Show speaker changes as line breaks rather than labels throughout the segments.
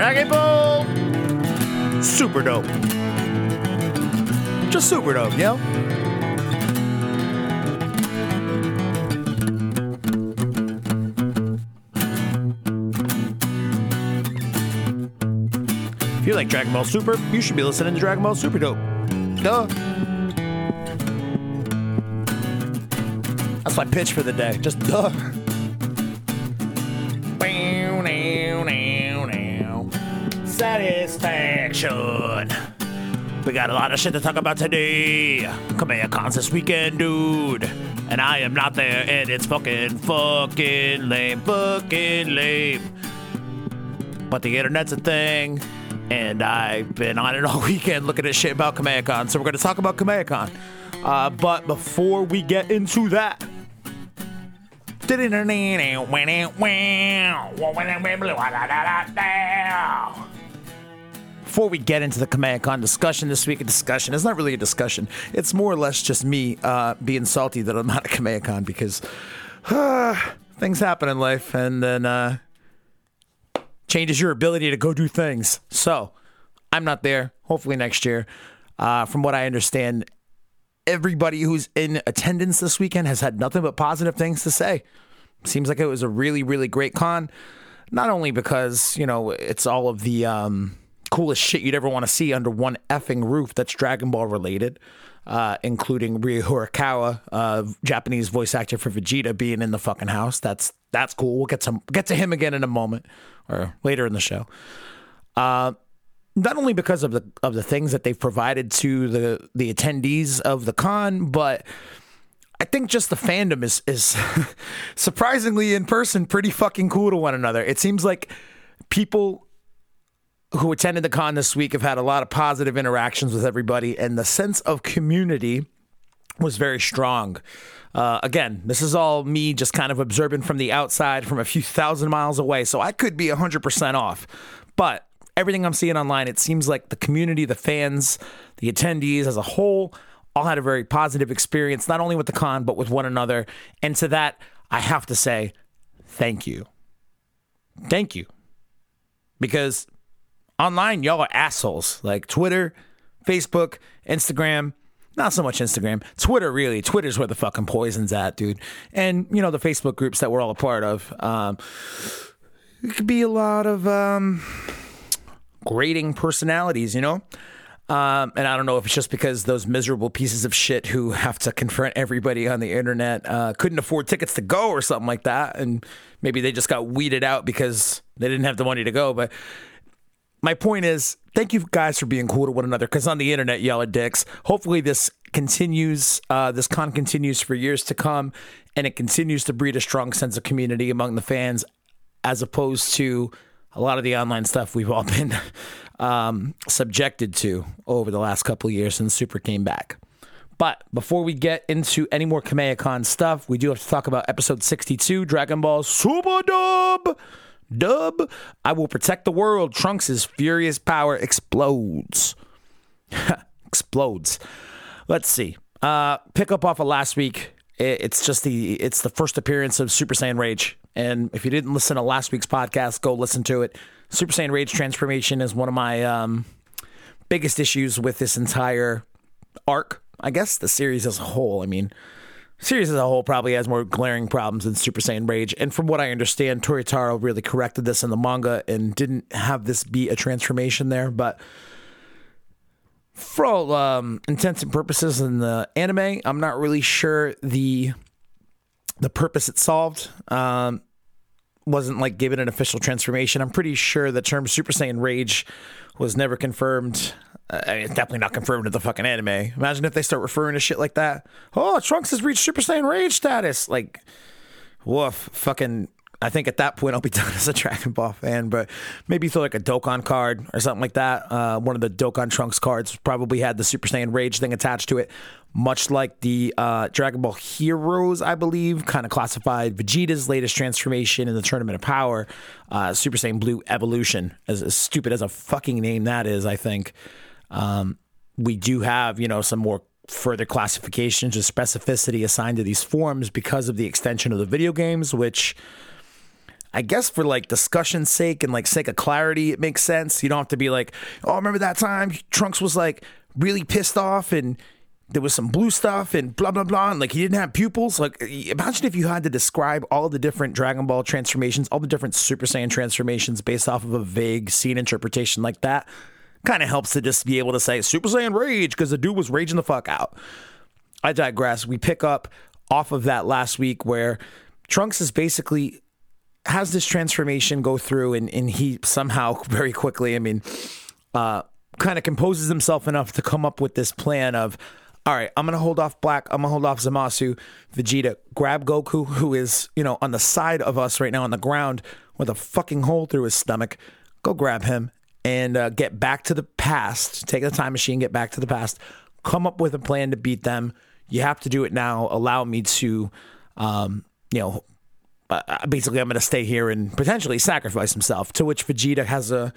Dragon Ball. Super dope. Just super dope, yo. If you like Dragon Ball Super, you should be listening to Dragon Ball Super Dope. Duh. That's my pitch for the day. Just duh. Satisfaction. We got a lot of shit to talk about today. Kamehacon's this weekend, dude. And I am not there, and it's fucking, fucking lame, fucking lame. But the internet's a thing, and I've been on it all weekend looking at shit about Kamehacon. So we're to talk about Kamehacon. Uh, but before we get into that, before we get into the Kamehacon discussion this week, a discussion. It's not really a discussion. It's more or less just me uh, being salty that I'm not at Kamehacon because uh, things happen in life and then uh, changes your ability to go do things. So I'm not there. Hopefully next year. Uh, from what I understand, everybody who's in attendance this weekend has had nothing but positive things to say. Seems like it was a really, really great con. Not only because, you know, it's all of the um, coolest shit you'd ever want to see under one effing roof that's Dragon Ball related, uh, including Ryo Horikawa, uh, Japanese voice actor for Vegeta, being in the fucking house. That's that's cool. We'll get some get to him again in a moment or later in the show. Uh, not only because of the of the things that they've provided to the the attendees of the con, but I think just the fandom is is surprisingly in person pretty fucking cool to one another. It seems like people who attended the con this week have had a lot of positive interactions with everybody, and the sense of community was very strong. Uh, again, this is all me just kind of observing from the outside from a few thousand miles away, so I could be 100% off. But everything I'm seeing online, it seems like the community, the fans, the attendees as a whole, all had a very positive experience, not only with the con, but with one another. And to that, I have to say, thank you. Thank you. Because online, y'all are assholes. Like Twitter, Facebook, Instagram. Not so much Instagram. Twitter, really. Twitter's where the fucking poison's at, dude. And, you know, the Facebook groups that we're all a part of. Um, it could be a lot of um, grading personalities, you know? Um, and I don't know if it's just because those miserable pieces of shit who have to confront everybody on the internet uh, couldn't afford tickets to go or something like that. And maybe they just got weeded out because they didn't have the money to go. But my point is, thank you guys for being cool to one another because on the internet, y'all are dicks. Hopefully, this continues, uh, this con continues for years to come, and it continues to breed a strong sense of community among the fans as opposed to a lot of the online stuff we've all been um, subjected to over the last couple of years since Super came back. But before we get into any more Kamehacon stuff, we do have to talk about episode 62 Dragon Ball Super Dub. Dub, I will protect the world. Trunks' furious power explodes. explodes. Let's see. Uh, pick up off of last week. It's just the it's the first appearance of Super Saiyan Rage. And if you didn't listen to last week's podcast, go listen to it. Super Saiyan Rage transformation is one of my um, biggest issues with this entire arc. I guess the series as a whole. I mean, series as a whole probably has more glaring problems than Super Saiyan Rage. And from what I understand, Toyotarou really corrected this in the manga and didn't have this be a transformation there. But for all um, intents and purposes in the anime, I'm not really sure the the purpose it solved. Um, wasn't like given an official transformation. I'm pretty sure the term Super Saiyan Rage was never confirmed. Uh, I mean, it's definitely not confirmed in the fucking anime. Imagine if they start referring to shit like that. Oh, Trunks has reached Super Saiyan Rage status. Like, woof, fucking I think at that point I'll be done as a Dragon Ball fan, but maybe throw like a Dokkan card or something like that. Uh, one of the Dokkan Trunks cards probably had the Super Saiyan Rage thing attached to it, much like the uh, Dragon Ball Heroes, I believe, kind of classified Vegeta's latest transformation in the Tournament of Power, uh, Super Saiyan Blue Evolution. As, as, stupid as a fucking name that is, I think. Um, we do have, you know, some more further classifications or specificity assigned to these forms because of the extension of the video games, which I guess for like discussion's sake and like sake of clarity, it makes sense. You don't have to be like, oh, remember that time Trunks was like really pissed off and there was some blue stuff and blah blah blah and like he didn't have pupils like imagine if you had to describe all the different dragon ball transformations all the different super saiyan transformations based off of a vague scene interpretation like that kind of helps to just be able to say super saiyan rage because the dude was raging the fuck out i digress we pick up off of that last week where trunks is basically has this transformation go through and, and he somehow very quickly i mean uh kind of composes himself enough to come up with this plan of all right, I'm gonna hold off Black. I'm gonna hold off Zamasu, Vegeta. Grab Goku, who is you know on the side of us right now on the ground with a fucking hole through his stomach. Go grab him and uh, get back to the past. Take the time machine, get back to the past. Come up with a plan to beat them. You have to do it now. Allow me to, um, you know, uh, basically I'm going to stay here and potentially sacrifice himself. To which Vegeta has a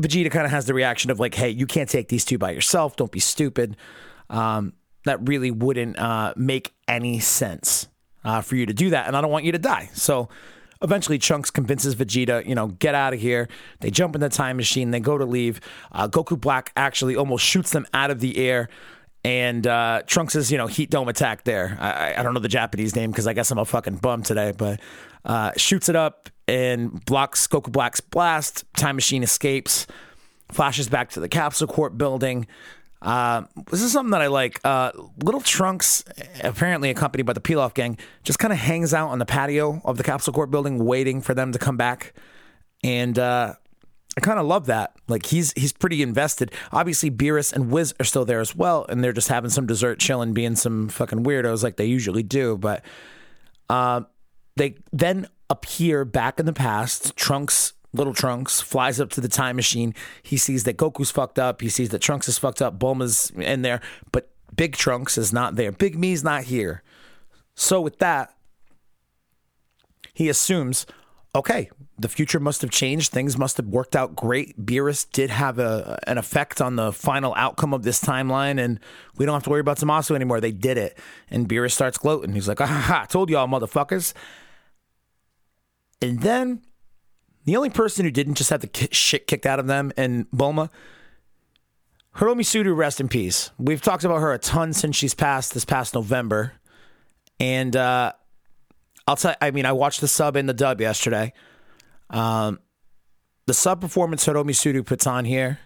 Vegeta kind of has the reaction of like, "Hey, you can't take these two by yourself. Don't be stupid." Um, that really wouldn't uh, make any sense uh, for you to do that, and I don't want you to die. So eventually, Trunks convinces Vegeta, you know, get out of here. They jump in the time machine. They go to leave. Uh, Goku Black actually almost shoots them out of the air. And uh, Trunks is, you know, heat dome attack there. I, I don't know the Japanese name because I guess I'm a fucking bum today, but uh, shoots it up and blocks Goku Black's blast. Time machine escapes, flashes back to the Capsule Corp building. Uh, this is something that I like. Uh, Little Trunks, apparently accompanied by the Pilaf gang, just kind of hangs out on the patio of the Capsule Corp building, waiting for them to come back. And uh, I kind of love that. Like he's he's pretty invested. Obviously, Beerus and Whis are still there as well, and they're just having some dessert, chilling, being some fucking weirdos like they usually do. But uh, they then appear back in the past. Trunks Little Trunks flies up to the time machine. He sees that Goku's fucked up. He sees that Trunks is fucked up. Bulma's in there, but Big Trunks is not there. Big Me's not here. So with that, he assumes, okay, the future must have changed. Things must have worked out great. Beerus did have a an effect on the final outcome of this timeline, and we don't have to worry about Zamasu anymore. They did it. And Beerus starts gloating. He's like, ah, ha, ha, told y'all, motherfuckers. And then the only person who didn't just have the shit kicked out of them and Bulma, Hiromi Tsuru, rest in peace. We've talked about her a ton since she's passed this past November. And uh, I'll tell I mean, I watched the sub and the dub yesterday. Um, the sub performance Hiromi Tsuru puts on here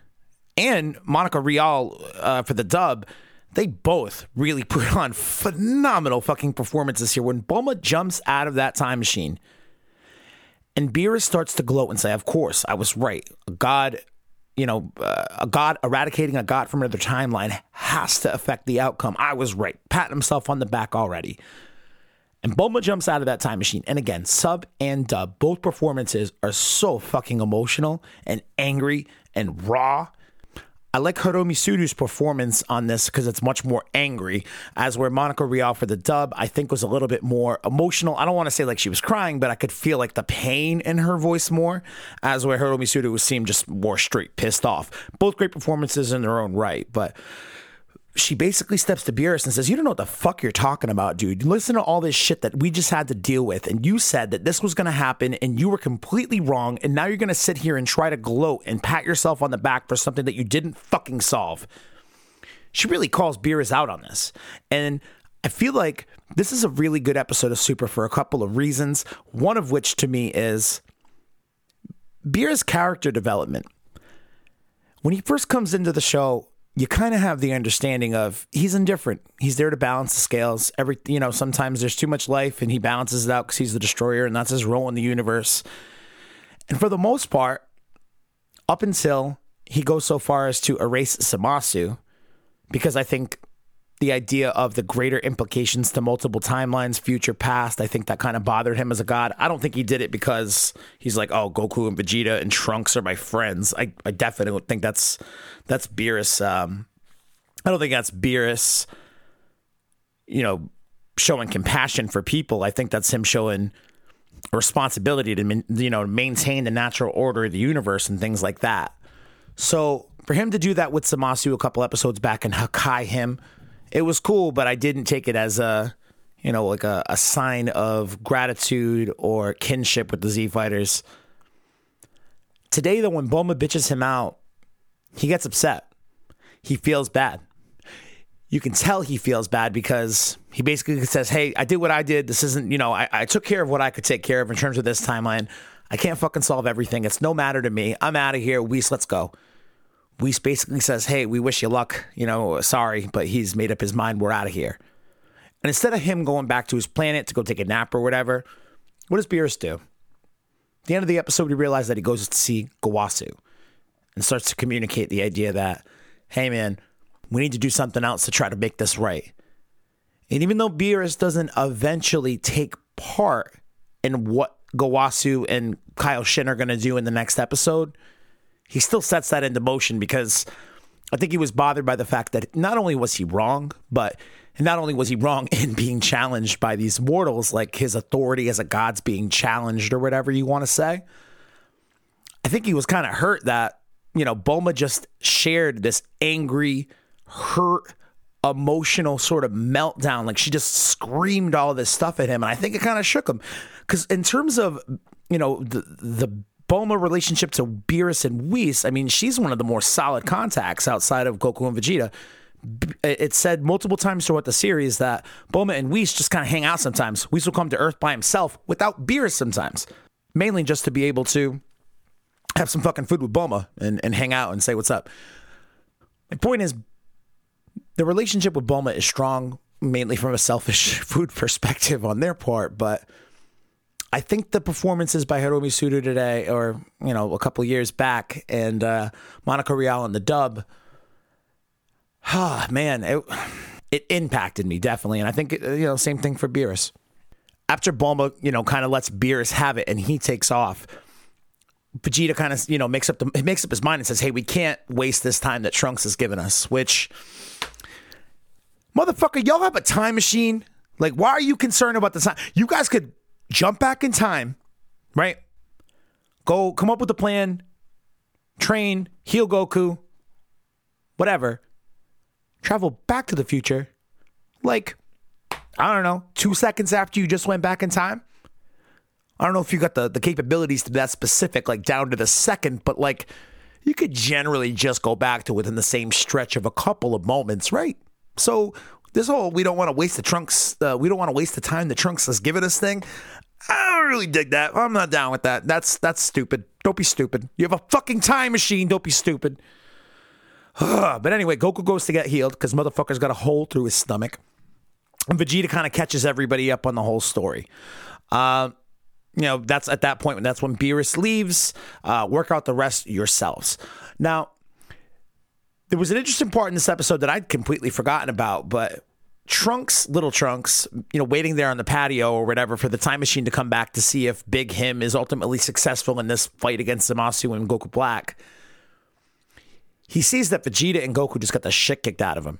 and Monica Rial uh, for the dub, they both really put on phenomenal fucking performances here. When Bulma jumps out of that time machine – and Beerus starts to gloat and say, Of course, I was right. A God, you know, uh, a God eradicating a God from another timeline has to affect the outcome. I was right. Patting himself on the back already. And Bulma jumps out of that time machine. And again, sub and dub, both performances are so fucking emotional and angry and raw I like Hiromi Tsuru's performance on this because it's much more angry, as where Monica Rial for the dub, I think was a little bit more emotional. I don't want to say like she was crying, but I could feel like the pain in her voice more, as where Hiromi Tsuru seemed just more straight pissed off. Both great performances in their own right, but she basically steps to Beerus and says, You don't know what the fuck you're talking about, dude. Listen to all this shit that we just had to deal with. And you said that this was going to happen and you were completely wrong. And now you're going to sit here and try to gloat and pat yourself on the back for something that you didn't fucking solve. She really calls Beerus out on this. And I feel like this is a really good episode of Super for a couple of reasons. One of which to me is Beerus' character development. When he first comes into the show, you kind of have the understanding of he's indifferent. He's there to balance the scales. Every you know, sometimes there's too much life, and he balances it out because he's the destroyer, and that's his role in the universe. And for the most part, up until he goes so far as to erase Zamasu, because I think the idea of the greater implications to multiple timelines, future, past. I think that kind of bothered him as a god. I don't think he did it because he's like, oh, Goku and Vegeta and Trunks are my friends. I, I definitely think that's that's Beerus. Um, I don't think that's Beerus. You know, showing compassion for people. I think that's him showing responsibility to you know maintain the natural order of the universe and things like that. So for him to do that with Zamasu a couple episodes back and Hakai him it was cool, but I didn't take it as a you know, like a, a sign of gratitude or kinship with the Z Fighters. Today, though, when Bulma bitches him out, he gets upset. He feels bad. You can tell he feels bad because he basically says, Hey, I did what I did. This isn't, you know, I, I took care of what I could take care of in terms of this timeline. I can't fucking solve everything. It's no matter to me. I'm out of here. Whis, let's go. Whis basically says, Hey, we wish you luck. You know, sorry, but he's made up his mind. We're out of here. And instead of him going back to his planet to go take a nap or whatever, what does Beerus do? At the end of the episode, we realize that he goes to see Gowasu and starts to communicate the idea that, hey man, we need to do something else to try to make this right. And even though Beerus doesn't eventually take part in what Gowasu and Kaioshin are going to do in the next episode, he still sets that into motion because I think he was bothered by the fact that not only was he wrong, but not only was he wrong in being challenged by these mortals, like his authority as a god's being challenged or whatever you want to say. I think he was kind of hurt that you know, Bulma just shared this angry, hurt, emotional sort of meltdown. Like she just screamed all this stuff at him. And I think it kind of shook him. Because in terms of, you know, the, the Bulma relationship to Beerus and Whis, I mean, she's one of the more solid contacts outside of Goku and Vegeta. It said multiple times throughout the series that Bulma and Whis just kind of hang out sometimes. Whis will come to Earth by himself without Beerus sometimes, mainly just to be able to have some fucking food with Bulma and, and hang out and say what's up. My point is, the relationship with Bulma is strong, mainly from a selfish food perspective on their part, but I think the performances by Hiromi Tsuru today, or you know, a couple years back, and uh, Monica Rial in the dub, ah, man, it, it impacted me definitely, and I think you know, same thing for Beerus. After Bulma, you know, kind of lets Beerus have it, and he takes off Vegeta kind of you know makes up the makes up his mind and says, "Hey, we can't waste this time that Trunks has given us." Which, motherfucker, y'all have a time machine. Like, why are you concerned about the time? You guys could jump back in time, right? Go come up with a plan, train, heal Goku, whatever. Travel back to the future, like I don't know, two seconds after you just went back in time I don't know if you got the, the capabilities to be that specific, like down to the second, but like you could generally just go back to within the same stretch of a couple of moments, right? So this whole we don't want to waste the trunks, uh, we don't want to waste the time the trunks has given us thing. I don't really dig that. I'm not down with that. That's that's stupid. Don't be stupid. You have a fucking time machine. Don't be stupid. but anyway, Goku goes to get healed because motherfucker's got a hole through his stomach. And Vegeta kind of catches everybody up on the whole story. Uh, you know, that's at that point, when that's when Beerus leaves. Uh, work out the rest yourselves. Now, there was an interesting part in this episode that I'd completely forgotten about, but Trunks, little Trunks, you know, waiting there on the patio or whatever for the time machine to come back to see if Big Him is ultimately successful in this fight against Zamasu and Goku Black. He sees that Vegeta and Goku just got the shit kicked out of him.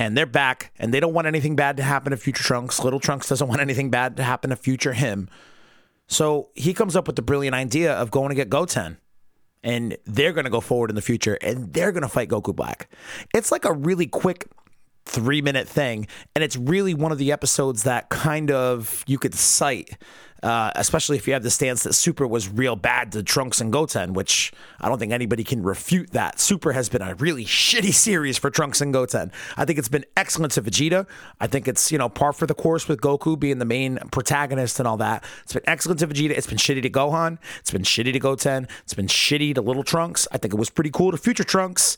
And they're back, and they don't want anything bad to happen to future Trunks. Little Trunks doesn't want anything bad to happen to future him. So he comes up with the brilliant idea of going to get Goten. And they're going to go forward in the future and they're going to fight Goku Black. It's like a really quick three minute thing. And it's really one of the episodes that kind of you could cite uh, especially if you have the stance that Super was real bad to Trunks and Goten, which I don't think anybody can refute that. Super has been a really shitty series for Trunks and Goten. I think it's been excellent to Vegeta. I think it's, you know, par for the course with Goku being the main protagonist and all that. It's been excellent to Vegeta. It's been shitty to Gohan. It's been shitty to Goten. It's been shitty to Little Trunks. I think it was pretty cool to Future Trunks.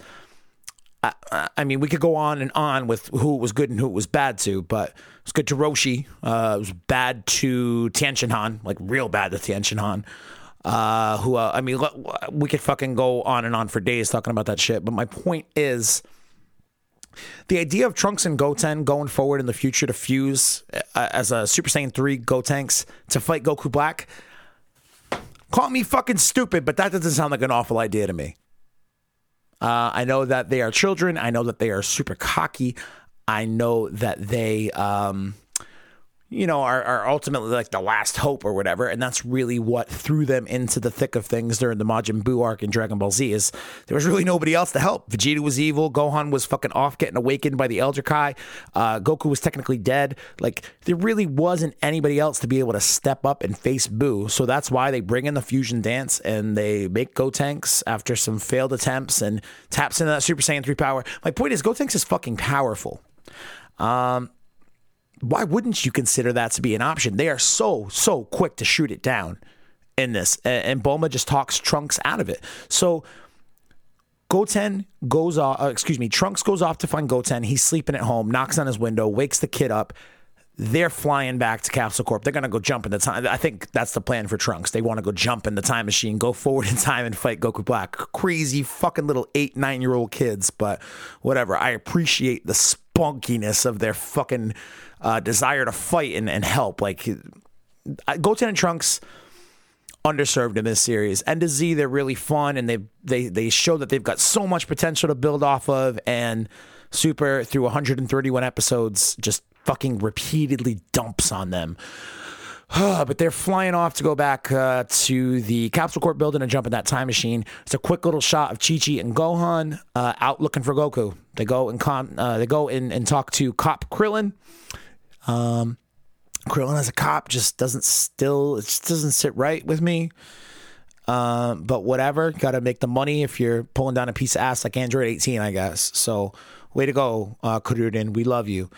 I, I, mean, we could go on and on with who it was good and who it was bad to, but it was good to Roshi. Uh, it was bad to Tien Han, like real bad to Tien Han. Uh, who, uh, I mean, we could fucking go on and on for days talking about that shit. But my point is the idea of Trunks and Goten going forward in the future to fuse uh, as a Super Saiyan 3 Gotenks to fight Goku Black. Call me fucking stupid, but that doesn't sound like an awful idea to me. Uh, I know that they are children. I know that they are super cocky. I know that they, um, you know, are, are ultimately like the last hope or whatever. And that's really what threw them into the thick of things during the Majin Buu arc in Dragon Ball Z is there was really nobody else to help. Vegeta was evil. Gohan was fucking off getting awakened by the Elder Kai. Uh, Goku was technically dead. Like there really wasn't anybody else to be able to step up and face Buu. So that's why they bring in the fusion dance and they make Gotenks after some failed attempts and taps into that Super Saiyan 3 power. My point is Gotenks is fucking powerful. Um, why wouldn't you consider that to be an option? They are so, so quick to shoot it down in this. And, Bulma just talks Trunks out of it. So Goten goes off, uh, excuse me, Trunks goes off to find Goten. He's sleeping at home, knocks on his window, wakes the kid up. They're flying back to Capsule Corp. They're going to go jump in the time. I think that's the plan for Trunks. They want to go jump in the time machine, go forward in time and fight Goku Black. Crazy fucking little eight, nine year old kids, but whatever. I appreciate the spunkiness of their fucking uh, desire to fight and, and help. Like Goten and Trunks underserved in this series. End to Z, they're really fun and they they they show that they've got so much potential to build off of. And Super through 131 episodes just fucking repeatedly dumps on them. but they're flying off to go back uh, to the Capsule Corp building and jump in that time machine. It's a quick little shot of Chi Chi and Gohan uh, out looking for Goku. They go and con- uh, they go in and talk to Cop Krillin. Um, Krillin as a cop just doesn't still it just doesn't sit right with me. Uh, but whatever, got to make the money if you're pulling down a piece of ass like Android 18, I guess. So, way to go, uh, Kurudin. We love you.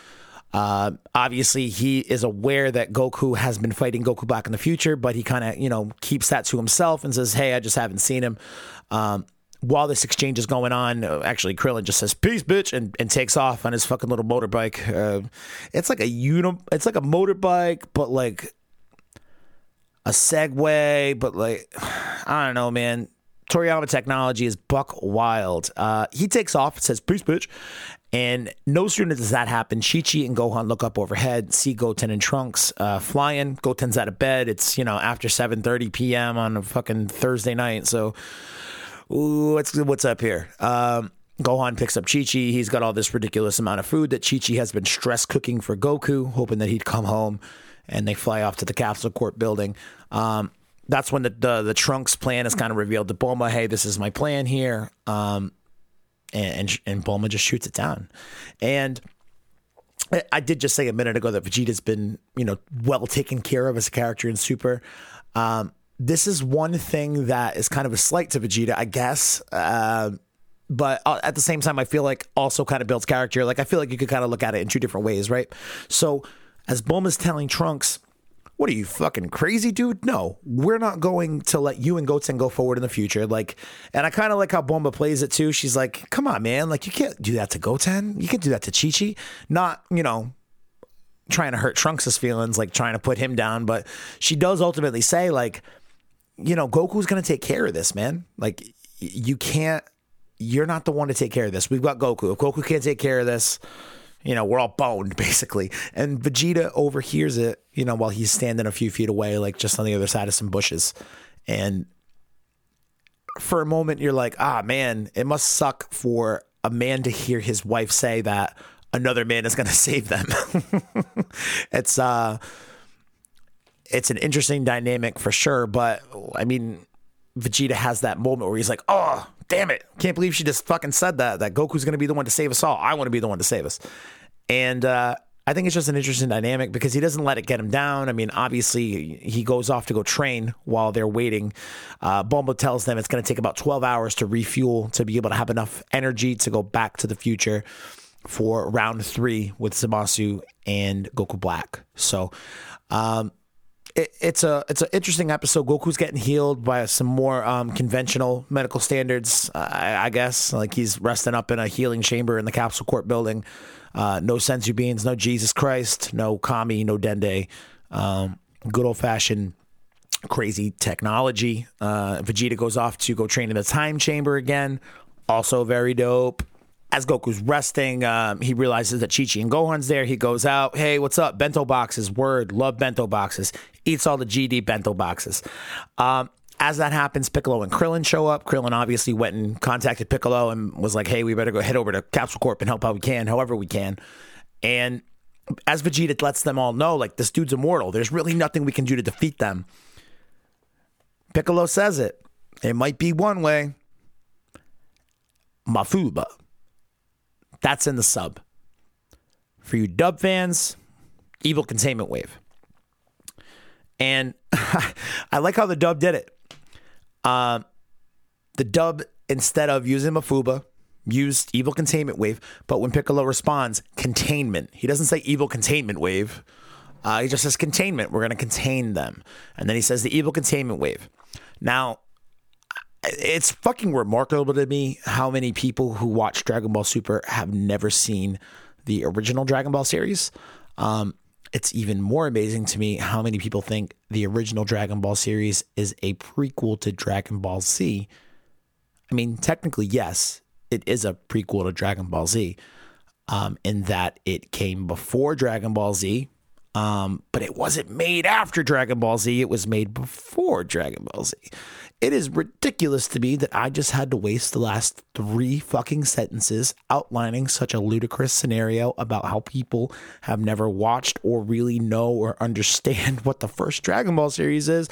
Uh, obviously, he is aware that Goku has been fighting Goku Black in the future, but he kind of, you know, keeps that to himself and says, "Hey, I just haven't seen him." Um, while this exchange is going on, uh, actually Krillin just says "peace, bitch" and, and takes off on his fucking little motorbike. Uh, it's like a uni- it's like a motorbike, but like a Segway, but like I don't know, man. Toriyama technology is buck wild. Uh, he takes off, says "peace, bitch," and no sooner does that happen, Chi Chi and Gohan look up overhead, see Goten and Trunks uh, flying. Goten's out of bed. It's you know after 7:30 p.m. on a fucking Thursday night, so What's what's up here? Um, Gohan picks up Chi Chi. He's got all this ridiculous amount of food that Chi Chi has been stress cooking for Goku, hoping that he'd come home. And they fly off to the Capsule Corp building. Um, that's when the, the, the Trunks plan is kind of revealed to Bulma. Hey, this is my plan here. Um, and, and and Bulma just shoots it down. And I did just say a minute ago that Vegeta's been you know well taken care of as a character in Super. Um, this is one thing that is kind of a slight to Vegeta, I guess. Uh, but uh, at the same time, I feel like also kind of builds character. Like I feel like you could kind of look at it in two different ways, right? So as Bulma's telling Trunks, "What are you fucking crazy, dude? No, we're not going to let you and Goten go forward in the future." Like, and I kind of like how Bulma plays it too. She's like, "Come on, man! Like you can't do that to Goten. You can't do that to Chi Chi. Not, you know." trying to hurt Trunks' feelings like trying to put him down but she does ultimately say like you know, Goku's going to take care of this, man. Like, you can't, you're not the one to take care of this. We've got Goku. If Goku can't take care of this, you know, we're all boned, basically. And Vegeta overhears it, you know, while he's standing a few feet away, like just on the other side of some bushes. And for a moment, you're like, ah, man, it must suck for a man to hear his wife say that another man is going to save them. it's, uh, it's an interesting dynamic for sure. But I mean, Vegeta has that moment where he's like, "Oh, damn it! Can't believe she just fucking said that. That Goku's going to be the one to save us all. I want to be the one to save us." And uh, I think it's just an interesting dynamic because he doesn't let it get him down. I mean, obviously, he goes off to go train while they're waiting. Uh, tells them it's going to take about 12 hours to refuel to be able to have enough energy to go back to the future for round three with Zamasu and Goku Black. So, um, it, it's a it's an interesting episode. Goku's getting healed by some more um, conventional medical standards, I, I, guess. Like he's resting up in a healing chamber in the Capsule Corp building. Uh, no senzu beans, no Jesus Christ, no Kami, no Dende. Um, good old fashioned crazy technology. Uh, Vegeta goes off to go train in the time chamber again. Also very dope as Goku's resting, um, he realizes that Chi Chi and Gohan's there. He goes out, hey, what's up? Bento boxes, word, love bento boxes. Eats all the GD bento boxes. Um, as that happens, Piccolo and Krillin show up. Krillin obviously went and contacted Piccolo and was like, hey, we better go head over to Capsule Corp and help how we can, however we can. And as Vegeta lets them all know, like this dude's immortal. There's really nothing we can do to defeat them. Piccolo says it. It might be one way. Mafuba. That's in the sub. For you dub fans, Evil Containment Wave. And I like how the dub did it. Um, the dub, instead of using Mafuba, used Evil Containment Wave. But when Piccolo responds, containment. He doesn't say Evil Containment Wave. Uh, he just says containment. We're going to contain them. And then he says the Evil Containment Wave. Now, it's fucking remarkable to me how many people who watch Dragon Ball Super have never seen the original Dragon Ball series. Um, it's even more amazing to me how many people think the original Dragon Ball series is a prequel to Dragon Ball Z. I mean, technically, yes, it is a prequel to Dragon Ball Z, um, in that it came before Dragon Ball Z, um, but it wasn't made after Dragon Ball Z. It was made before Dragon Ball Z. It is ridiculous to me that I just had to waste the last three fucking sentences outlining such a ludicrous scenario about how people have never watched or really know or understand what the first Dragon Ball series is.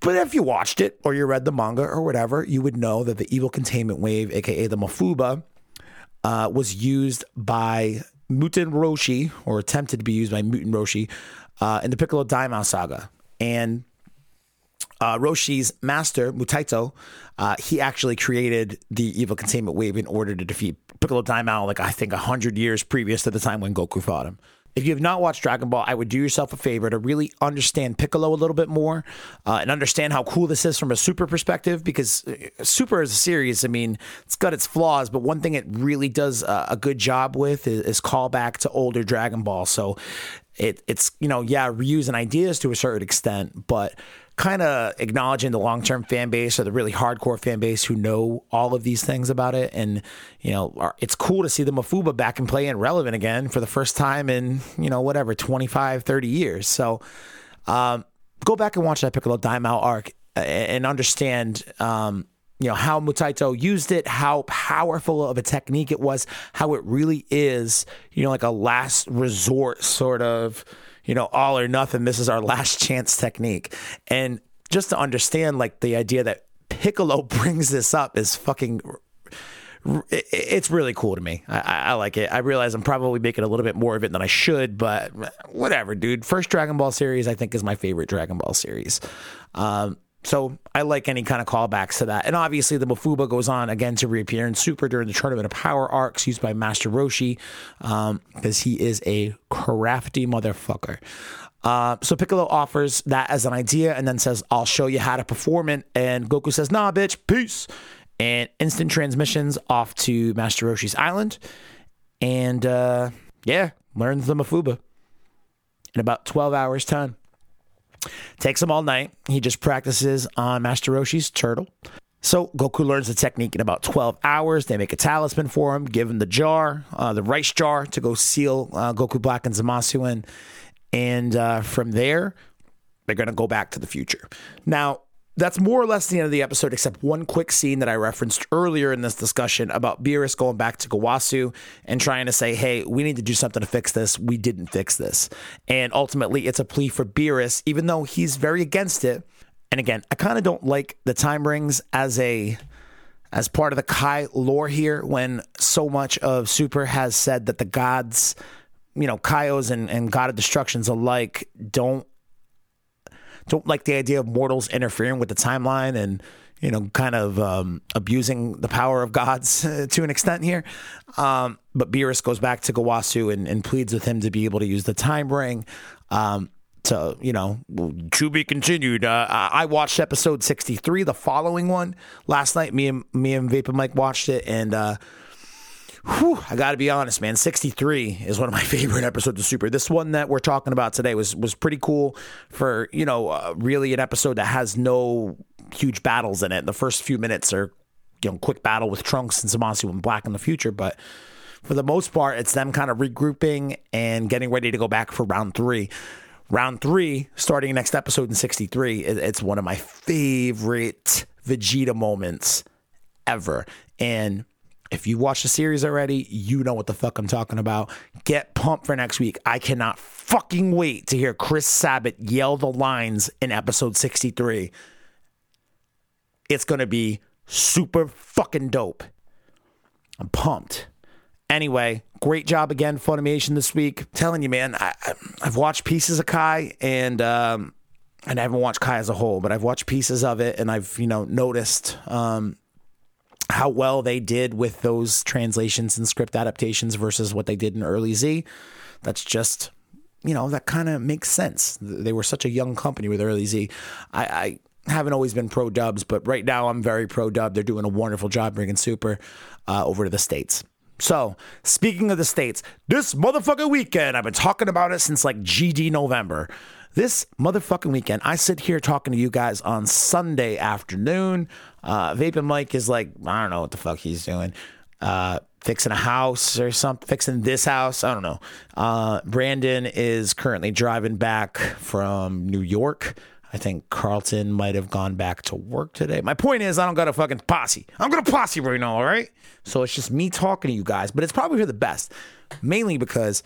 But if you watched it or you read the manga or whatever, you would know that the evil containment wave, aka the Mafuba, uh, was used by Muten Roshi, or attempted to be used by Muten Roshi, uh, in the Piccolo Daimao saga. And uh, Roshi's master, Mutaito, uh, he actually created the evil containment wave in order to defeat Piccolo Daimao, like I think 100 years previous to the time when Goku fought him. If you have not watched Dragon Ball, I would do yourself a favor to really understand Piccolo a little bit more uh, and understand how cool this is from a Super perspective. Because uh, Super is a series, I mean, it's got its flaws, but one thing it really does a good job with is, is callback to older Dragon Ball. So it, it's you know yeah reusing ideas to a certain extent, but kind of acknowledging the long term fan base or the really hardcore fan base who know all of these things about it. And, you know, it's cool to see the Mafuba back and playing relevant again for the first time in, you know, whatever, 25, 30 years. So um, go back and watch that Piccolo Daimao arc and understand. Um, you know how Mutaito used it, how powerful of a technique it was, how it really is, you know, like a last resort sort of you know, all or nothing. This is our last chance technique. And just to understand, like, the idea that Piccolo brings this up is fucking. It's really cool to me. I, I, like it. I realize I'm probably making a little bit more of it than I should, but whatever, dude. First Dragon Ball series, I think, is my favorite Dragon Ball series. Um, so I like any kind of callbacks to that. And obviously, the Mafuba goes on again to reappear in Super during the Tournament of Power arcs used by Master Roshi because um, he is a crafty motherfucker. Uh, so Piccolo offers that as an idea and then says, I'll show you how to perform it. And Goku says, Nah, bitch, peace. And instant transmissions off to Master Roshi's island. And uh, yeah, learns the Mafuba in about 12 hours' time. Takes him all night. He just practices on Master Roshi's turtle. So Goku learns the technique in about 12 hours. They make a talisman for him, give him the jar, uh, the rice jar, to go seal uh, Goku Black and Zamasu in. And uh, from there, they're going to go back to the future. Now, that's more or less the end of the episode, except one quick scene that I referenced earlier in this discussion about Beerus going back to Gowasu and trying to say, hey, we need to do something to fix this. We didn't fix this. And ultimately, it's a plea for Beerus, even though he's very against it. And again, I kind of don't like the time rings as a as part of the Kai lore here when so much of Super has said that the gods, you know, Kaios and, and God of Destructions alike don't don't like the idea of mortals interfering with the timeline and you know kind of um, abusing the power of gods to an extent here. Um, but Beerus goes back to Gowasu and, and, pleads with him to be able to use the time ring. Um, to you know to be continued. Uh, I watched episode sixty three, the following one last night. Me and me and Vapor Mike watched it, and uh, Whew, I got to be honest, man. 63 is one of my favorite episodes of Super. This one that we're talking about today was was pretty cool for you know uh, really an episode that has no huge battles in it. The first few minutes are you know quick battle with Trunks and Zamasu and Black in the future, but for the most part, it's them kind of regrouping and getting ready to go back for round three. Round three, starting next episode in 63, it's one of my favorite Vegeta moments ever. And If you watched the series already, you know what the fuck I'm talking about. Get pumped for next week. I cannot fucking wait to hear Chris Sabat yell the lines in episode 63. It's going to be super fucking dope. I'm pumped. Anyway, great job again, Funimation this week. telling you, man, I, have watched pieces of Kai and um, and I haven't watched Kai as a whole, but I've watched pieces of it and I've you know noticed um, how well they did with those translations and script adaptations versus what they did in early Z. That's just you know that kind of makes sense. They were such a young company with early Z. I, I haven't always been pro dubs, but right now I'm very pro dub. They're doing a wonderful job bringing Super uh, over to the States. So, speaking of the States, this motherfucking weekend, I've been talking about it since like GD November. This motherfucking weekend, I sit here talking to you guys on Sunday afternoon. Uh, Vaping Mike is like, I don't know what the fuck he's doing. Uh, fixing a house or something, fixing this house. I don't know. Uh, Brandon is currently driving back from New York I think Carlton might have gone back to work today. My point is, I don't got a fucking posse. I'm gonna posse right now, all right? So it's just me talking to you guys, but it's probably for the best. Mainly because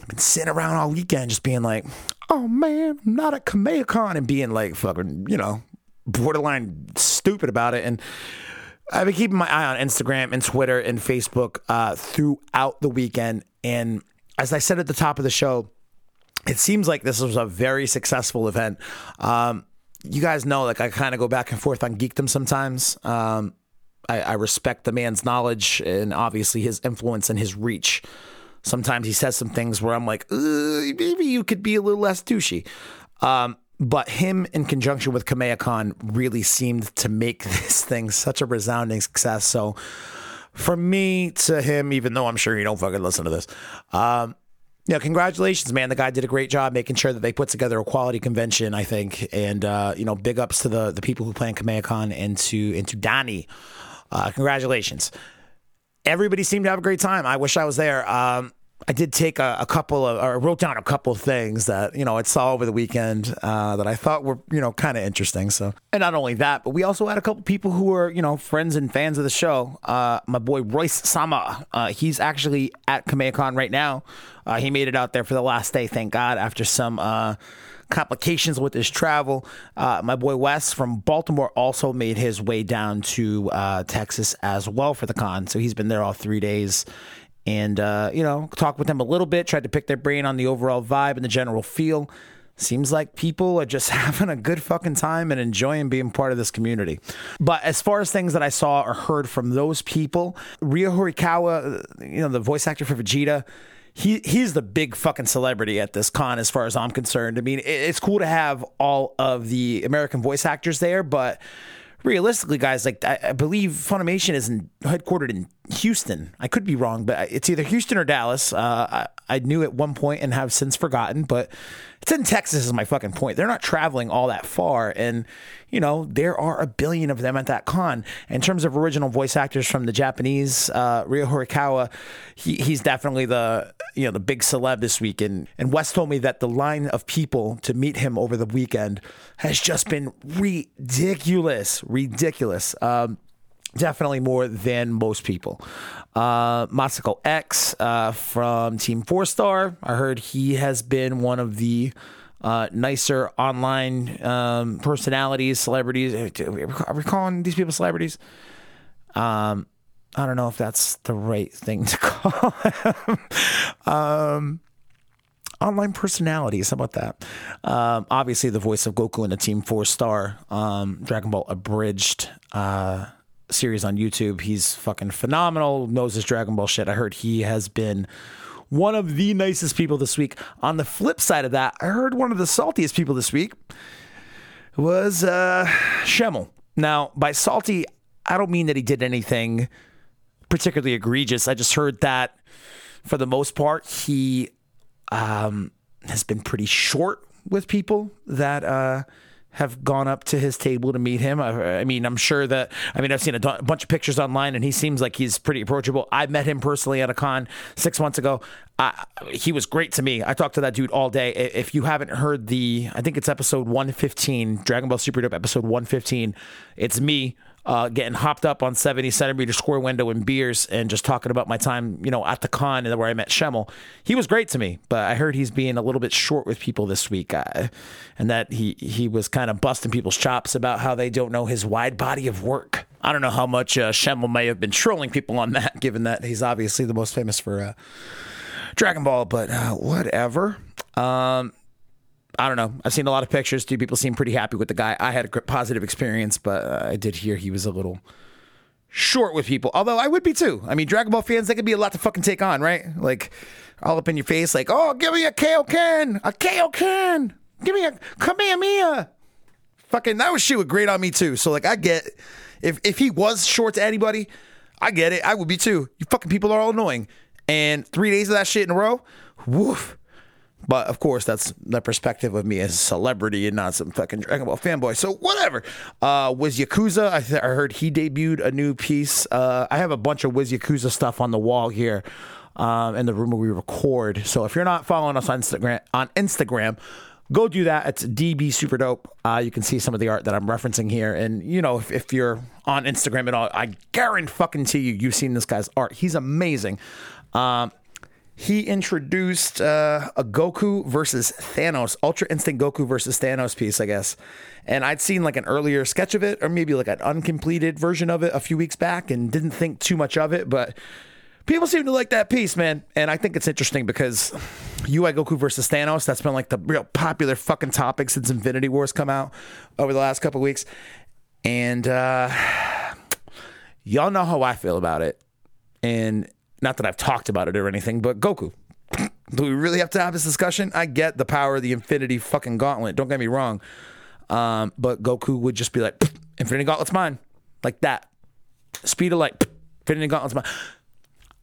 I've been sitting around all weekend just being like, oh man, I'm not at Kamehacon and being like fucking, you know, borderline stupid about it. And I've been keeping my eye on Instagram and Twitter and Facebook uh, throughout the weekend. And as I said at the top of the show, it seems like this was a very successful event. Um, you guys know, like I kind of go back and forth on geekdom sometimes. Um, I, I, respect the man's knowledge and obviously his influence and his reach. Sometimes he says some things where I'm like, maybe you could be a little less douchey. Um, but him in conjunction with Kamehacon really seemed to make this thing such a resounding success. So from me to him, even though I'm sure you don't fucking listen to this, um, yeah, congratulations, man. The guy did a great job making sure that they put together a quality convention, I think. And, uh, you know, big ups to the, the people who plan Kamehacon and to, and to Donnie. Uh, congratulations. Everybody seemed to have a great time. I wish I was there. Um, I did take a, a, couple of, or wrote down a couple of things that you know I saw over the weekend uh, that I thought were you know kind of interesting. So, and not only that, but we also had a couple people who were you know friends and fans of the show. Uh, my boy Royce Sama, uh, he's actually at Kamehacon right now. Uh, he made it out there for the last day, thank God, after some uh, complications with his travel. Uh, my boy Wes from Baltimore also made his way down to uh, Texas as well for the con. So he's been there all three days and uh, you know talk with them a little bit tried to pick their brain on the overall vibe and the general feel seems like people are just having a good fucking time and enjoying being part of this community but as far as things that i saw or heard from those people Ryo horikawa you know the voice actor for vegeta he he's the big fucking celebrity at this con as far as i'm concerned. I mean it's cool to have all of the american voice actors there but realistically, guys, like I, I, believe Funimation is in, headquartered in Houston. I could be wrong, but it's either Houston or Dallas. Uh, I, I, knew at one point and have since forgotten, but it's in Texas. Is my fucking point. They're not traveling all that far, and you know there are a billion of them at that con. In terms of original voice actors from the Japanese, uh, Ryo Horikawa, he, he's definitely the you know the big celeb this week. And and Wes told me that the line of people to meet him over the weekend has just been ridiculous, ridiculous. Um, definitely more than most people. Uh, Masako X uh, from Team Four Star. I heard he has been one of the uh, nicer online um, personalities, celebrities. Are we calling these people celebrities? Um, I don't know if that's the right thing to call um, online personalities. How about that? Um, obviously, the voice of Goku in the Team Four Star um, Dragon Ball Abridged uh, series on YouTube. He's fucking phenomenal. Knows his Dragon Ball shit. I heard he has been one of the nicest people this week. On the flip side of that, I heard one of the saltiest people this week was uh, Schemmel. Now, by salty, I don't mean that he did anything particularly egregious. I just heard that for the most part, he um, has been pretty short with people that uh, have gone up to his table to meet him. I, I mean, I'm sure that, I mean, I've seen a, d- bunch of pictures online and he seems like he's pretty approachable. I met him personally at a con six months ago. he was great to me. I talked to that dude all day. If you haven't heard the, I think it's episode 115, Dragon Ball Super Dope episode 115, it's me uh, getting hopped up on 70 centimeter square window and beers and just talking about my time, you know, at the con and where I met Schemmel. He was great to me, but I heard he's being a little bit short with people this week, uh, and that he he was kind of busting people's chops about how they don't know his wide body of work. I don't know how much uh, Schemmel may have been trolling people on that, given that he's obviously the most famous for uh, Dragon Ball, but uh, whatever. Um, I don't know. I've seen a lot of pictures. Two people seem pretty happy with the guy. I had a positive experience, but uh, I did hear he was a little short with people. Although I would be too. I mean, Dragon Ball fans, they could be a lot to fucking take on, right? Like all up in your face, like, oh, give me a Kaioken, a Kaioken, give me a Kamehameha. Fucking that was shit would great on me too. So like, I get if if he was short to anybody, I get it. I would be too. You fucking people are all annoying. And three days of that shit in a row, woof. But of course, that's the perspective of me as a celebrity and not some fucking Dragon Ball fanboy. So whatever. Uh, Wiz Yakuza, I, th- I heard he debuted a new piece. Uh, I have a bunch of Wiz Yakuza stuff on the wall here um, in the room where we record. So if you're not following us on Instagram, on Instagram, go do that. It's DB Super Dope. Uh, you can see some of the art that I'm referencing here. And you know, if, if you're on Instagram at all, I guarantee fucking you, you've seen this guy's art. He's amazing. Um, he introduced uh, a Goku versus Thanos, Ultra Instinct Goku versus Thanos piece, I guess. And I'd seen like an earlier sketch of it, or maybe like an uncompleted version of it a few weeks back, and didn't think too much of it. But people seem to like that piece, man. And I think it's interesting because UI Goku versus Thanos, that's been like the real popular fucking topic since Infinity Wars come out over the last couple weeks. And uh, y'all know how I feel about it. And not that I've talked about it or anything, but Goku. Do we really have to have this discussion? I get the power of the Infinity fucking Gauntlet. Don't get me wrong. Um, but Goku would just be like, Infinity Gauntlet's mine. Like that. Speed of light. Infinity Gauntlet's mine.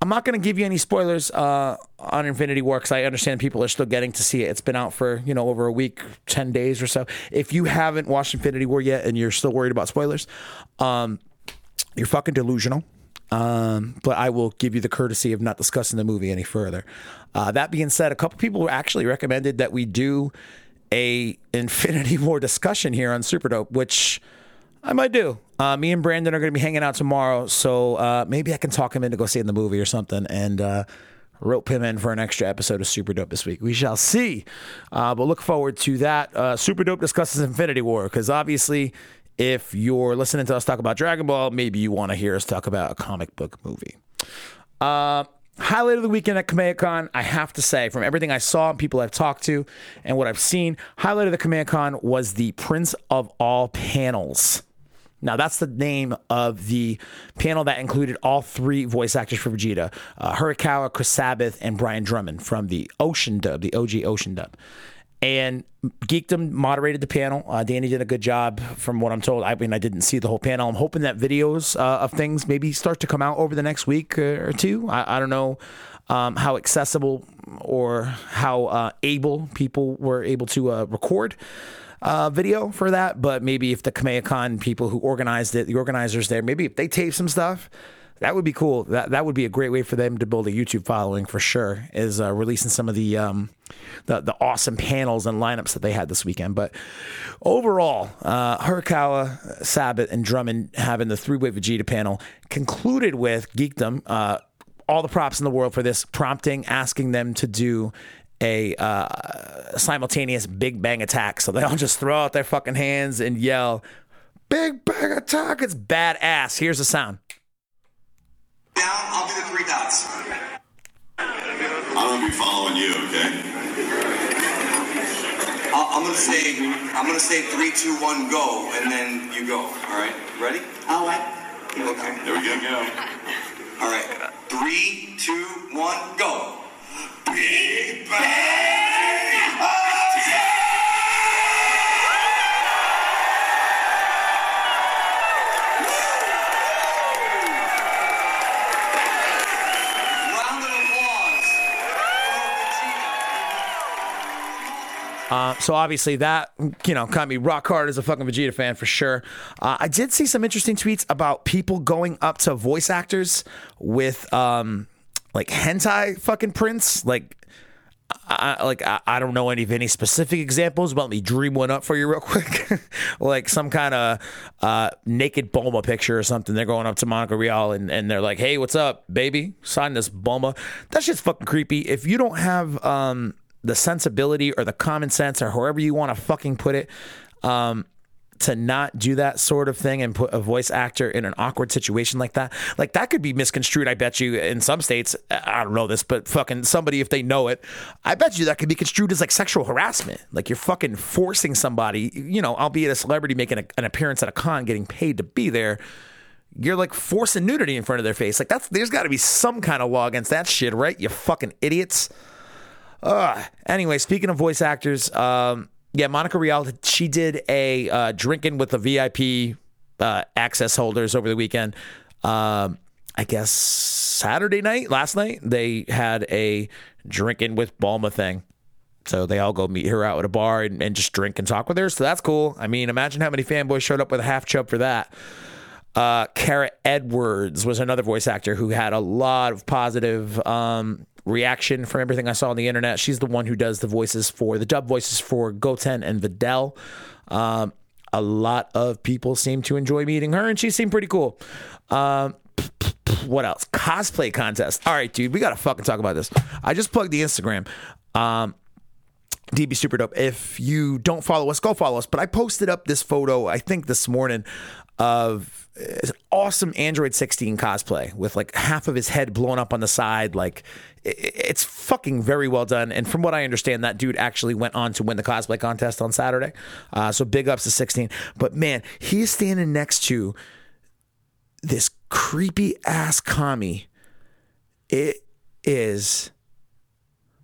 I'm not going to give you any spoilers uh, on Infinity War because I understand people are still getting to see it. It's been out for you know over a week, ten days or so. If you haven't watched Infinity War yet and you're still worried about spoilers, um, you're fucking delusional. Um, but I will give you the courtesy of not discussing the movie any further. Uh, that being said, a couple people actually recommended that we do a Infinity War discussion here on Super Dope, which I might do. Uh, me and Brandon are going to be hanging out tomorrow, so uh, maybe I can talk him into go see the movie or something, and uh, rope him in for an extra episode of Super Dope this week. We shall see. Uh, but look forward to that. Uh, Super Dope discusses Infinity War because obviously if you're listening to us talk about Dragon Ball, maybe you want to hear us talk about a comic book movie. Uh, highlight of the weekend at Kamehacon, I have to say, from everything I saw and people I've talked to and what I've seen, highlight of the Kamehacon was the Prince of All panels. Now, that's the name of the panel that included all three voice actors for Vegeta uh, Horikawa, Chris Sabat, and Brian Drummond from the Ocean dub, the OG Ocean dub. And Geekdom moderated the panel. Uh, Danny did a good job, from what I'm told. I mean, I didn't see the whole panel. I'm hoping that videos uh, of things maybe start to come out over the next week uh, or two. I, I don't know um, how accessible or how uh, able people were able to uh, record. Uh, video for that, but maybe if the Kamehacon people who organized it, the organizers there, maybe if they tape some stuff, that would be cool. That that would be a great way for them to build a YouTube following for sure. Is uh, releasing some of the, um, the the awesome panels and lineups that they had this weekend. But overall, uh, Horikawa, Sabat, and Drummond having the three way Vegeta panel concluded with Geekdom. Uh, all the props in the world for this, prompting, asking them to do a uh, simultaneous Big Bang attack. So they all just throw out their fucking hands and yell, Big Bang attack. It's badass. Here's the sound.
Down, I'll do the three dots.
I'm gonna be following you, okay?
I'll, I'm gonna say, I'm gonna say three, two, one, go, and then you go. All right, ready?
All right.
Okay.
There we go.
All right. Three, two, one, go. Big Bang!
Uh, so obviously that you know got me rock hard as a fucking Vegeta fan for sure. Uh, I did see some interesting tweets about people going up to voice actors with um, like hentai fucking prints. Like I, like I, I don't know any of any specific examples, but let me dream one up for you real quick. like some kind of uh, naked Bulma picture or something. They're going up to Monica Rial and, and they're like, "Hey, what's up, baby? Sign this Bulma." That shit's fucking creepy. If you don't have um, the sensibility or the common sense or however you want to fucking put it, um, to not do that sort of thing and put a voice actor in an awkward situation like that, like that could be misconstrued. I bet you in some states, I don't know this, but fucking somebody, if they know it, I bet you that could be construed as like sexual harassment. Like you're fucking forcing somebody, you know, albeit a celebrity making a, an appearance at a con, getting paid to be there. You're like forcing nudity in front of their face. Like that's there's got to be some kind of law against that shit, right? You fucking idiots. Anyway, speaking of voice actors, um, yeah, Monica Rial, she did a uh, drinking with the VIP uh, access holders over the weekend. Um, I guess Saturday night, last night, they had a drinking with Bulma thing. So they all go meet her out at a bar and, and just drink and talk with her. So that's cool. I mean, imagine how many fanboys showed up with a half chub for that. Uh, Kara Edwards was another voice actor who had a lot of positive um, reaction from everything I saw on the internet. She's the one who does the voices for the dub voices for Goten and Videl. Um, a lot of people seem to enjoy meeting her, and she seemed pretty cool. Um, what else? Cosplay contest. All right, dude, we gotta fucking talk about this. I just plugged the Instagram. Um, DB Super Dope. If you don't follow us, go follow us. But I posted up this photo, I think this morning, of an awesome Android 16 cosplay with like half of his head blown up on the side. Like it's fucking very well done. And from what I understand, that dude actually went on to win the cosplay contest on Saturday. Uh, so big ups to 16. But man, he's standing next to this creepy ass Kami. It is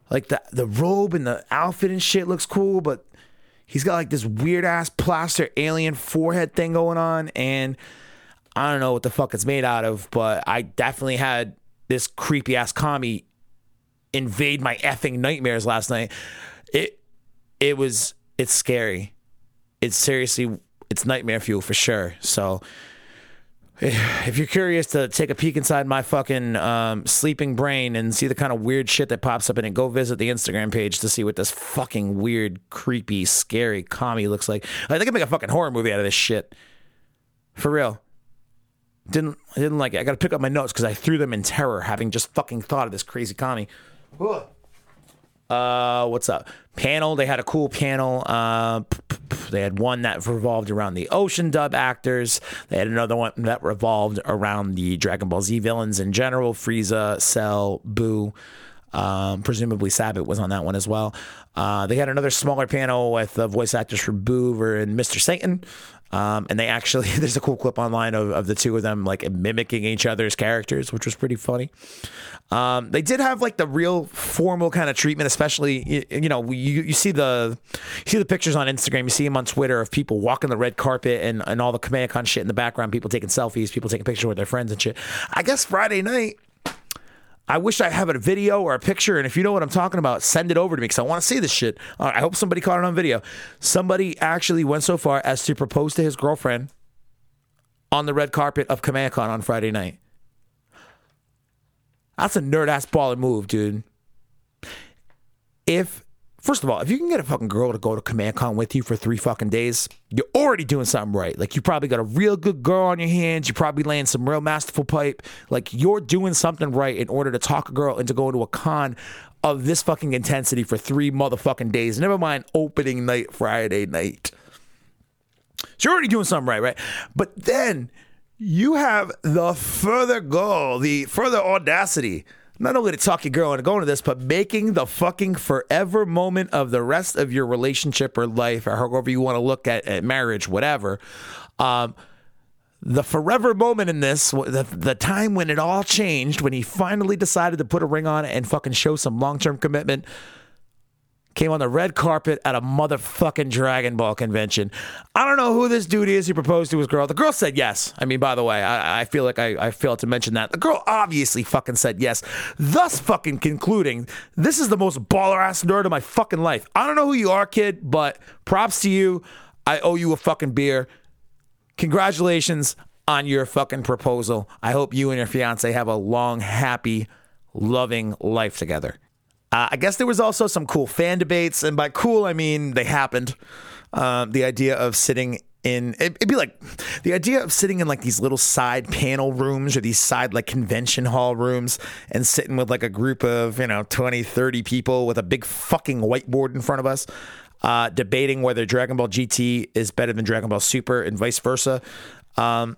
like the the robe and the outfit and shit looks cool, but he's got like this weird ass plaster alien forehead thing going on, and I don't know what the fuck it's made out of, but I definitely had this creepy ass Kami invade my effing nightmares last night. It it was it's scary. It's seriously it's nightmare fuel for sure. So if you're curious to take a peek inside my fucking um, sleeping brain and see the kind of weird shit that pops up in it, go visit the Instagram page to see what this fucking weird, creepy, scary Kami looks like. I think I make a fucking horror movie out of this shit. For real. Didn't didn't like it. I got to pick up my notes because I threw them in terror, having just fucking thought of this crazy Kami. Uh, what's up? Panel. They had a cool panel. Uh, they had one that revolved around the Ocean Dub actors. They had another one that revolved around the Dragon Ball Z villains in general: Frieza, Cell, Boo. Um, presumably Sabat was on that one as well. Uh, they had another smaller panel with the voice actors for Boo and Mr. Satan. Um, and they actually, there's a cool clip online of, of the two of them like mimicking each other's characters, which was pretty funny. Um, they did have like the real formal kind of treatment, especially you, you, know you, you see the you see the pictures on Instagram, you see them on Twitter of people walking the red carpet and, and all the Kamehacon shit in the background, people taking selfies, people taking pictures with their friends and shit. I guess Friday night I wish I have a video or a picture, and if you know what I'm talking about, send it over to me because I want to see this shit. I hope somebody caught it on video. Somebody actually went so far as to propose to his girlfriend on the red carpet of Kamehacon on Friday night. That's a nerd ass baller move, dude. If First of all, if you can get a fucking girl to go to Kamehacon with you for three fucking days, you're already doing something right. Like you probably got a real good girl on your hands. You're probably laying some real masterful pipe. Like you're doing something right in order to talk a girl into going to a con of this fucking intensity for three motherfucking days. Never mind opening night Friday night. So you're already doing something right, right? But then you have the further goal, the further audacity not only to talk your girl into going to this, but making the fucking forever moment of the rest of your relationship or life, or however you want to look at, at marriage, whatever. Um, the forever moment in this, the, the time when it all changed, when he finally decided to put a ring on it and fucking show some long term commitment came on the red carpet at a motherfucking Dragon Ball convention. I don't know who this dude is who proposed to his girl. The girl said yes. I mean, by the way, I, I feel like I, I failed to mention that. The girl obviously fucking said yes, thus fucking concluding this is the most baller ass nerd of my fucking life. I don't know who you are, kid, but props to you. I owe you a fucking beer. Congratulations on your fucking proposal. I hope you and your fiance have a long, happy, loving life together. Uh, I guess there was also some cool fan debates, and by cool I mean they happened. Um, the idea of sitting in it, it'd be like the idea of sitting in like these little side panel rooms or these side like convention hall rooms and sitting with like a group of you know 20 30 people with a big fucking whiteboard in front of us uh, debating whether dragon ball gt is better than dragon ball super and vice versa um,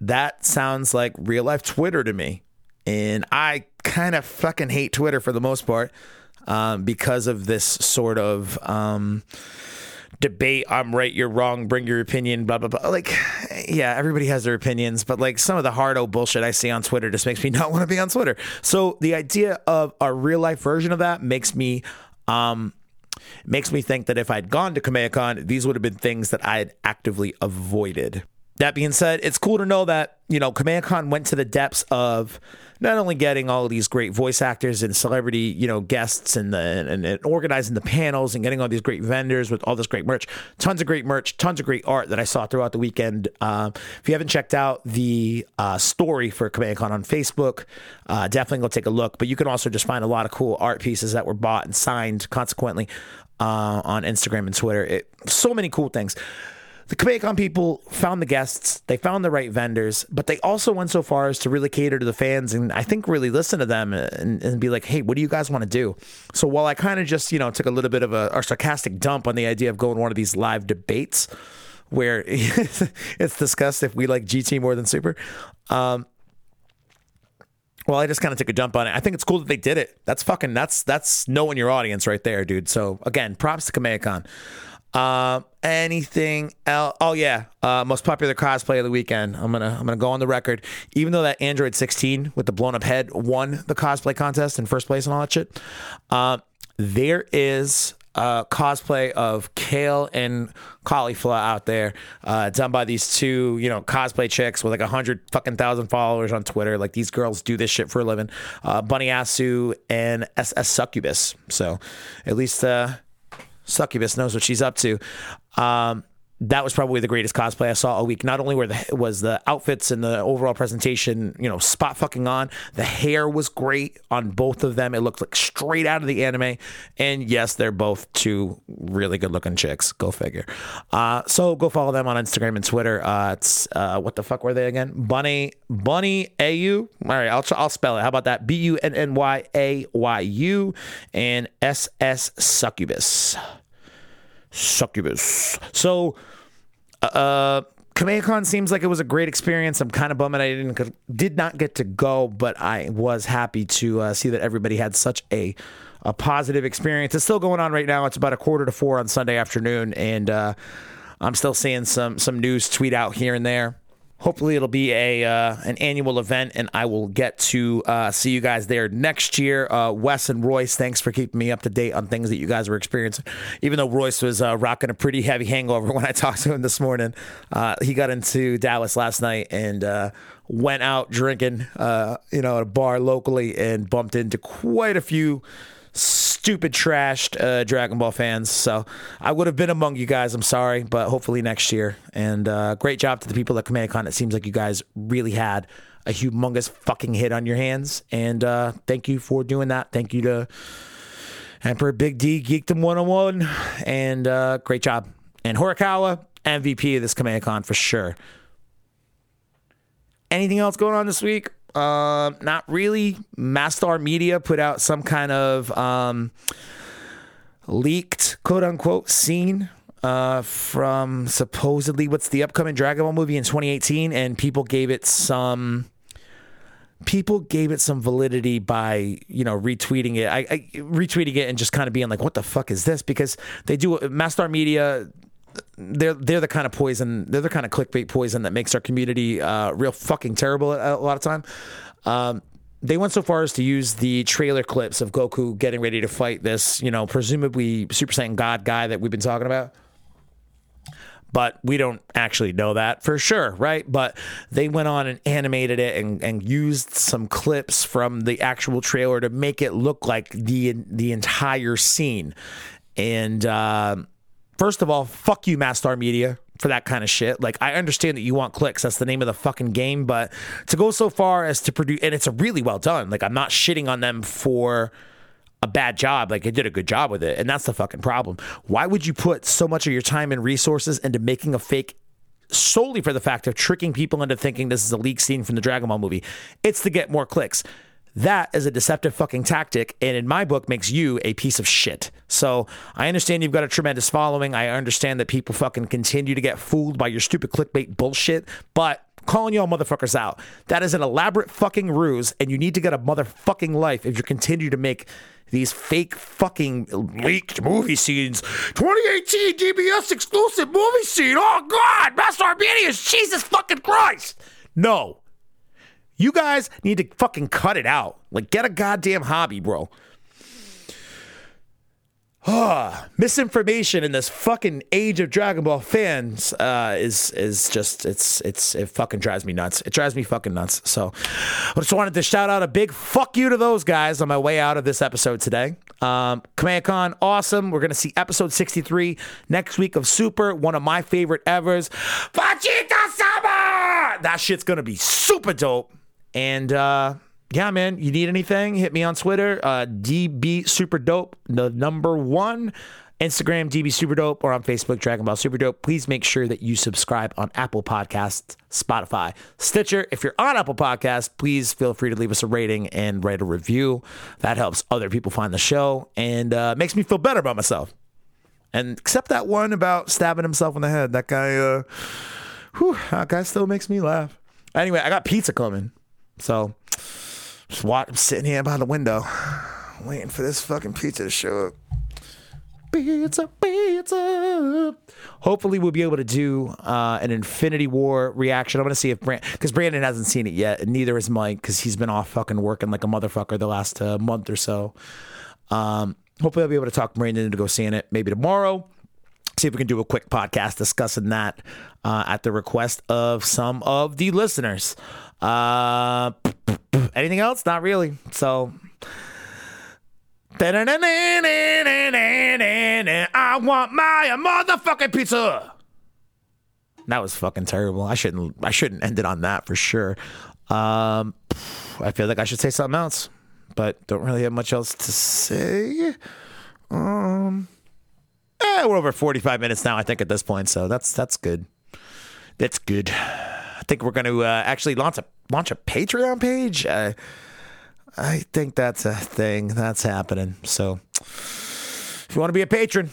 that sounds like real life twitter to me and i kind of fucking hate twitter for the most part um, because of this sort of um, debate I'm right, you're wrong, bring your opinion, blah blah blah. Like, yeah, everybody has their opinions, but like some of the hardo bullshit I see on Twitter just makes me not want to be on Twitter. So the idea of a real life version of that makes me um makes me think that if I'd gone to KamehamehaCon, these would have been things that I had actively avoided. That being said, it's cool to know that, you know, KamehamehaCon went to the depths of not only getting all of these great voice actors and celebrity, you know, guests and, the, and, and organizing the panels and getting all these great vendors with all this great merch, tons of great merch, tons of great art that I saw throughout the weekend. Uh, if you haven't checked out the uh, story for KamehamehaCon on Facebook, uh, definitely go take a look. But you can also just find a lot of cool art pieces that were bought and signed consequently uh, on Instagram and Twitter. It, so many cool things the KamehamehaCon people found the guests, they found the right vendors, but they also went so far as to really cater to the fans and I think really listen to them and, and be like, hey, what do you guys want to do? So while I kind of just, you know, took a little bit of a, a sarcastic dump on the idea of going to one of these live debates where it's discussed if we like GT more than Super, um, well, I just kind of took a jump on it. I think it's cool that they did it. That's fucking that's that's knowing your audience right there, dude. So again, props to KamehamehaCon. Uh, anything else? Oh yeah, uh, most popular cosplay of the weekend. I'm gonna I'm gonna go on the record. Even though that Android 16 with the blown up head won the cosplay contest in first place and all that shit, uh, there is a cosplay of Kale and Caulifla out there, uh, done by these two, you know, cosplay chicks with like a hundred fucking thousand followers on Twitter. Like these girls do this shit for a living. Uh, Bunny Ayu and SS Succubus. So at least uh, Succubus knows what she's up to. Um, that was probably the greatest cosplay I saw all week. Not only were the was the outfits and the overall presentation, you know, spot fucking on. The hair was great on both of them. It looked like straight out of the anime. And yes, they're both two really good looking chicks. Go figure. Uh, so go follow them on Instagram and Twitter. Uh, it's uh, what the fuck were they again? Bunny Bunny A U. All right, I'll I'll spell it. How about that? B U N N Y A Y U and S S Succubus succubus. So, uh, KamehamehaCon seems like it was a great experience. I'm kind of bummed I didn't did not get to go, but I was happy to uh, see that everybody had such a a positive experience. It's still going on right now. It's about a quarter to four on Sunday afternoon, and uh, I'm still seeing some some news tweet out here and there hopefully it'll be a uh, an annual event and i will get to uh, see you guys there next year. Uh, wes and royce thanks for keeping me up to date on things that you guys were experiencing. Even though royce was uh, rocking a pretty heavy hangover when i talked to him this morning uh, he got into dallas last night and uh, went out drinking you know at a bar locally and bumped into quite a few stupid trashed uh, Dragon Ball fans. So I would have been among you guys. I'm sorry, but hopefully next year. And uh, great job to the people at KamehamehaCon. It seems like you guys really had a humongous fucking hit on your hands. And uh, thank you for doing that. Thank you to Emperor Big D, Geekdom 101. And uh, great job. And Horikawa, MVP of this KamehamehaCon for sure. Anything else going on this week? Um, not really. Mastar Media put out some kind of um, leaked, quote unquote, scene uh, from supposedly what's the upcoming Dragon Ball movie in 2018, and people gave it some. People gave it some validity by you know retweeting it, I, I retweeting it and just kind of being like, "What the fuck is this?" Because they do Mastar Media they're they're the kind of poison they're the kind of clickbait poison that makes our community uh, real fucking terrible a, a lot of time. Um, they went so far as to use the trailer clips of Goku getting ready to fight this, you know, presumably Super Saiyan God guy that we've been talking about. But we don't actually know that for sure, right? But they went on and animated it and, and used some clips from the actual trailer to make it look like the the entire scene. And uh, First of all, fuck you, Mastar Media, for that kind of shit. Like, I understand that you want clicks. That's the name of the fucking game. But to go so far as to produce, and it's a really well done. Like, I'm not shitting on them for a bad job. Like, I did a good job with it. And that's the fucking problem. Why would you put so much of your time and resources into making a fake solely for the fact of tricking people into thinking this is a leak scene from the Dragon Ball movie? It's to get more clicks. That is a deceptive fucking tactic, and in my book, makes you a piece of shit. So I understand you've got a tremendous following. I understand that people fucking continue to get fooled by your stupid clickbait bullshit, but calling y'all motherfuckers out. That is an elaborate fucking ruse, and you need to get a motherfucking life if you continue to make these fake fucking leaked movie scenes. 2018 DBS exclusive movie scene. Oh God, Mastar Media, Jesus fucking Christ. No. You guys need to fucking cut it out. Like, get a goddamn hobby, bro. Ah, misinformation in this fucking age of Dragon Ball fans uh, is is just it's it's it fucking drives me nuts. It drives me fucking nuts. So, I just wanted to shout out a big fuck you to those guys on my way out of this episode today. Um, Kamehacon, awesome. We're gonna see episode sixty three next week of Super, one of my favorite ever's. That shit's gonna be super dope. And uh, yeah, man, you need anything? Hit me on Twitter, uh, DB Super Dope, the number one. Instagram, DB Super Dope, or on Facebook, Dragon Ball Super Dope. Please make sure that you subscribe on Apple Podcasts, Spotify, Stitcher. If you're on Apple Podcasts, please feel free to leave us a rating and write a review. That helps other people find the show and uh, makes me feel better about myself. And except that one about stabbing himself in the head, that guy, uh, whew, that guy still makes me laugh. Anyway, I got pizza coming. So just watch, I'm sitting here by the window, waiting for this fucking pizza to show up. Pizza, pizza. Hopefully, we'll be able to do uh, an Infinity War reaction. I'm gonna see if Brand because Brandon hasn't seen it yet, and neither is Mike because he's been off fucking working like a motherfucker the last uh, month or so. Um, hopefully, I'll be able to talk Brandon into go seeing it maybe tomorrow. See if we can do a quick podcast discussing that uh, at the request of some of the listeners. Uh, anything else? Not really. So. I want my motherfucking pizza. That was fucking terrible. I shouldn't. I shouldn't end it on that for sure. Um, I feel like I should say something else, but don't really have much else to say. Um, eh, we're over forty-five minutes now. I think at this point, so that's that's good. That's good. I think we're going to uh, actually launch a launch a Patreon page. Uh, I think that's a thing that's happening. So if you want to be a patron,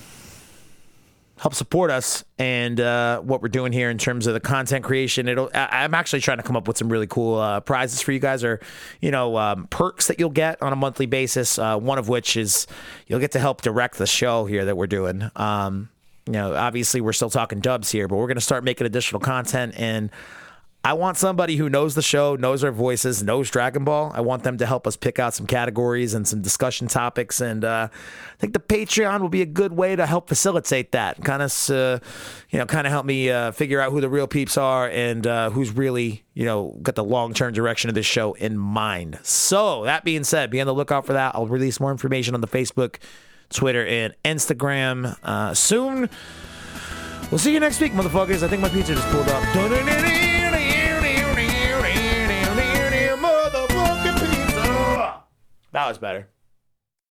help support us and uh, what we're doing here in terms of the content creation. It'll. I, am actually trying to come up with some really cool uh, prizes for you guys, or you know, um, perks that you'll get on a monthly basis. Uh, one of which is you'll get to help direct the show here that we're doing. Um, you know, obviously we're still talking dubs here, but we're going to start making additional content and I want somebody who knows the show, knows our voices, knows Dragon Ball. I want them to help us pick out some categories and some discussion topics. And uh, I think the Patreon will be a good way to help facilitate that. Kind of, uh, you know, kind of help me uh, figure out who the real peeps are and uh, who's really, you know, got the long term direction of this show in mind. So that being said, be on the lookout for that. I'll release more information on the Facebook, Twitter, and Instagram uh, soon. We'll see you next week, motherfuckers. I think my pizza just pulled up. That was better.